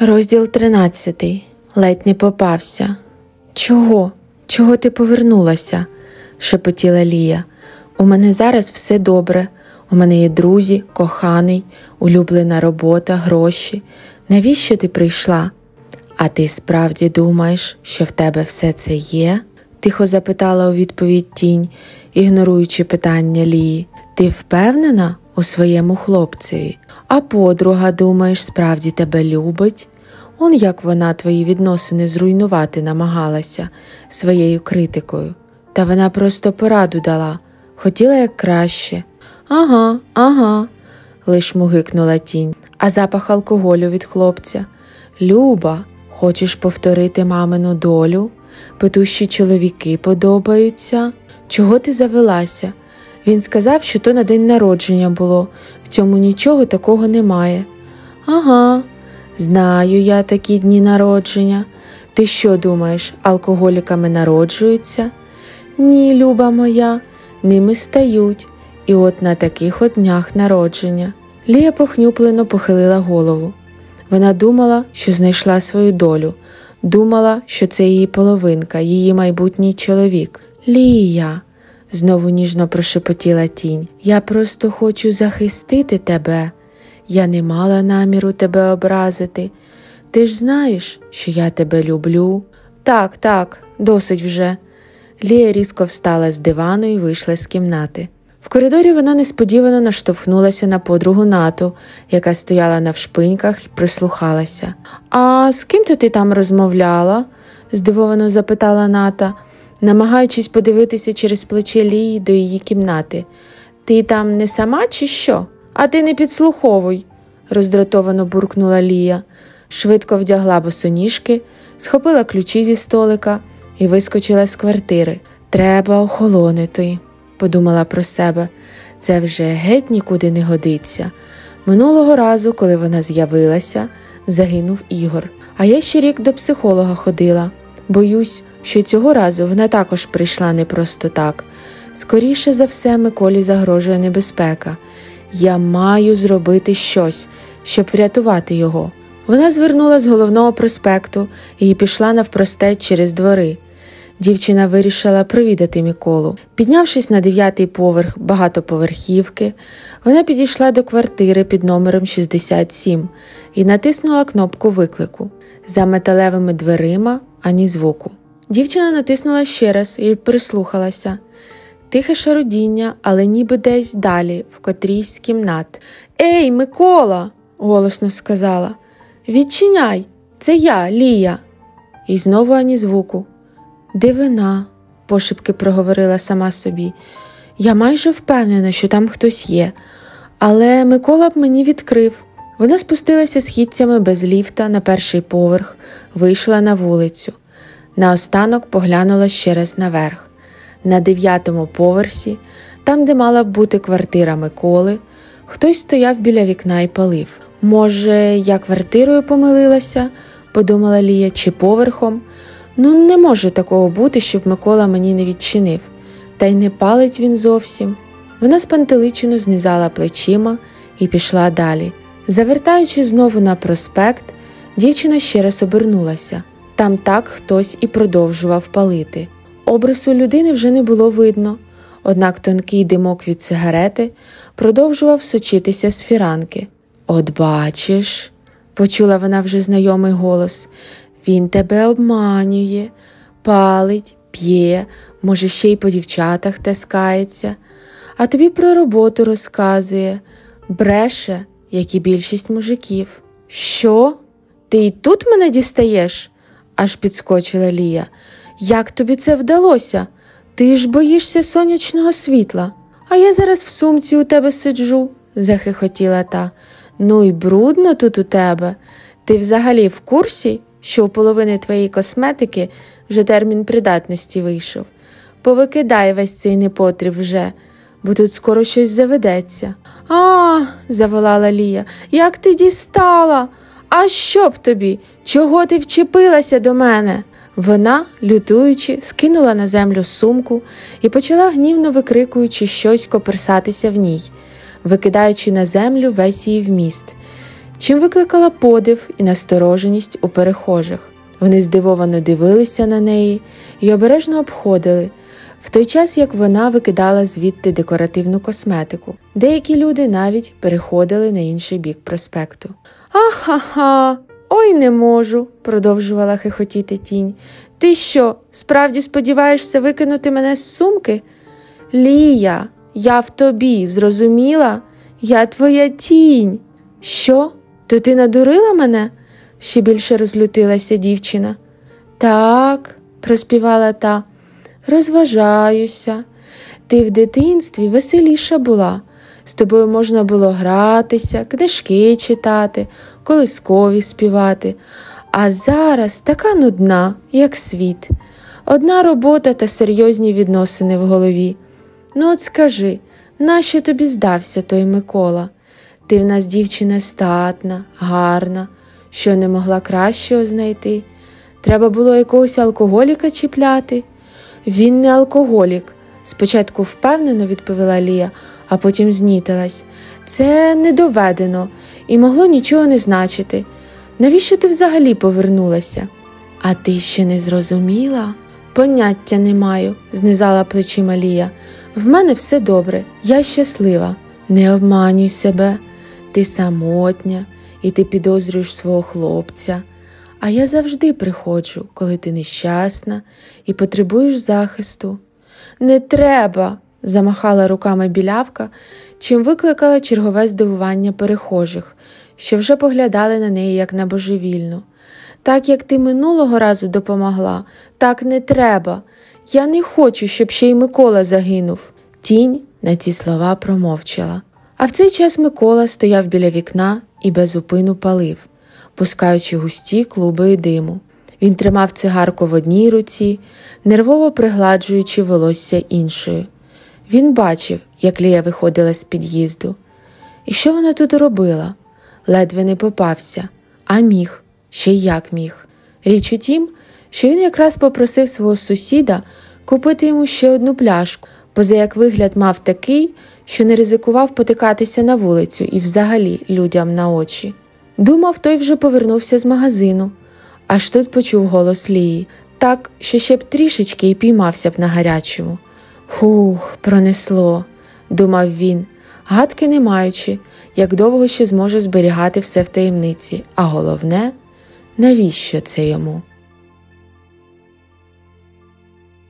Розділ тринадцятий. Ледь не попався. Чого? Чого ти повернулася? шепотіла Лія. У мене зараз все добре. У мене є друзі, коханий, улюблена робота, гроші. Навіщо ти прийшла? А ти справді думаєш, що в тебе все це є? тихо запитала у відповідь тінь, ігноруючи питання Лії. Ти впевнена у своєму хлопцеві? А подруга, думаєш, справді тебе любить? Он як вона твої відносини зруйнувати намагалася своєю критикою. Та вона просто пораду дала, хотіла як краще. Ага, ага, лиш мугикнула тінь, а запах алкоголю від хлопця. Люба, хочеш повторити мамину долю? Петущі чоловіки подобаються. Чого ти завелася? Він сказав, що то на день народження було, в цьому нічого такого немає. Ага, знаю я такі дні народження. Ти що думаєш, алкоголіками народжуються? Ні, люба моя, ними стають, і от на таких от днях народження. Лія похнюплено похилила голову. Вона думала, що знайшла свою долю, думала, що це її половинка, її майбутній чоловік. Лія, знову ніжно прошепотіла тінь, я просто хочу захистити тебе. Я не мала наміру тебе образити. Ти ж знаєш, що я тебе люблю. Так, так, досить вже. Лія різко встала з дивану і вийшла з кімнати. В коридорі вона несподівано наштовхнулася на подругу НАТО, яка стояла навшпиньках і прислухалася. А з ким то ти там розмовляла? здивовано запитала Ната, намагаючись подивитися через плече Лії до її кімнати. Ти там не сама, чи що? А ти не підслуховуй, роздратовано буркнула Лія, швидко вдягла босоніжки, схопила ключі зі столика і вискочила з квартири. Треба охолонити, подумала про себе. Це вже геть нікуди не годиться. Минулого разу, коли вона з'явилася, загинув Ігор. А я ще рік до психолога ходила. Боюсь, що цього разу вона також прийшла не просто так. Скоріше за все, Миколі загрожує небезпека. Я маю зробити щось, щоб врятувати його. Вона звернула з головного проспекту і пішла навпростець через двори. Дівчина вирішила провідати Миколу. Піднявшись на дев'ятий поверх багатоповерхівки, вона підійшла до квартири під номером 67 і натиснула кнопку виклику. За металевими дверима ані звуку. Дівчина натиснула ще раз і прислухалася. Тихе шародіння, але ніби десь далі, в котрійсь з кімнат. Ей, Микола, голосно сказала. Відчиняй, це я, Лія. І знову ані звуку. Дивина, пошепки проговорила сама собі. Я майже впевнена, що там хтось є, але Микола б мені відкрив. Вона спустилася східцями без ліфта на перший поверх, вийшла на вулицю. Наостанок поглянула ще раз наверх. На дев'ятому поверсі, там, де мала б бути квартира Миколи, хтось стояв біля вікна і палив. Може, я квартирою помилилася, подумала Лія, чи поверхом. Ну, не може такого бути, щоб Микола мені не відчинив, та й не палить він зовсім. Вона спантеличено знизала плечима і пішла далі. Завертаючи знову на проспект, дівчина ще раз обернулася. Там так хтось і продовжував палити. Обрису людини вже не було видно, однак тонкий димок від сигарети продовжував сочитися з фіранки. От бачиш, почула вона вже знайомий голос, він тебе обманює, палить, п'є, може, ще й по дівчатах таскається, а тобі про роботу розказує, бреше, як і більшість мужиків. Що? Ти й тут мене дістаєш? аж підскочила Лія. Як тобі це вдалося? Ти ж боїшся сонячного світла, а я зараз в сумці у тебе сиджу, захихотіла та. Ну й брудно тут у тебе. Ти взагалі в курсі, що у половини твоєї косметики вже термін придатності вийшов. Повикидай весь цей непотріб вже, бо тут скоро щось заведеться. А, заволала Лія, як ти дістала? А що б тобі? Чого ти вчепилася до мене? Вона, лютуючи, скинула на землю сумку і почала гнівно викрикуючи щось коперсатися в ній, викидаючи на землю весь її вміст. чим викликала подив і настороженість у перехожих. Вони здивовано дивилися на неї і обережно обходили, в той час як вона викидала звідти декоративну косметику. Деякі люди навіть переходили на інший бік проспекту. Ахаха, ой не можу, продовжувала хихотіти тінь. Ти що, справді сподіваєшся викинути мене з сумки? Лія, я в тобі, зрозуміла? Я твоя тінь. Що? То ти надурила мене? ще більше розлютилася дівчина. Так, проспівала та, розважаюся. Ти в дитинстві веселіша була. З тобою можна було гратися, книжки читати, колискові співати. А зараз така нудна, як світ, одна робота та серйозні відносини в голові. Ну, от скажи, нащо тобі здався той Микола? Ти в нас дівчина статна, гарна, що не могла кращого знайти. Треба було якогось алкоголіка чіпляти. Він не алкоголік, спочатку впевнено відповіла Лія, а потім знітилась. Це не доведено і могло нічого не значити. Навіщо ти взагалі повернулася? А ти ще не зрозуміла? Поняття не маю, знизала плечима Лія. В мене все добре, я щаслива. Не обманюй себе, ти самотня і ти підозрюєш свого хлопця. А я завжди приходжу, коли ти нещасна і потребуєш захисту. Не треба, замахала руками білявка, чим викликала чергове здивування перехожих, що вже поглядали на неї як на божевільну. Так як ти минулого разу допомогла, так не треба. Я не хочу, щоб ще й Микола загинув. Тінь на ці слова промовчала. А в цей час Микола стояв біля вікна і без упину палив, пускаючи густі клуби диму. Він тримав цигарку в одній руці, нервово пригладжуючи волосся іншою. Він бачив, як Лія виходила з під'їзду. І що вона тут робила? Ледве не попався, а міг, ще як міг. Річ у тім, що він якраз попросив свого сусіда купити йому ще одну пляшку, поза як вигляд мав такий, що не ризикував потикатися на вулицю і взагалі людям на очі. Думав, той вже повернувся з магазину, аж тут почув голос Лії, так, що ще б трішечки і піймався б на гарячому. Хух, пронесло, думав він, гадки не маючи, як довго ще зможе зберігати все в таємниці, а головне, навіщо це йому?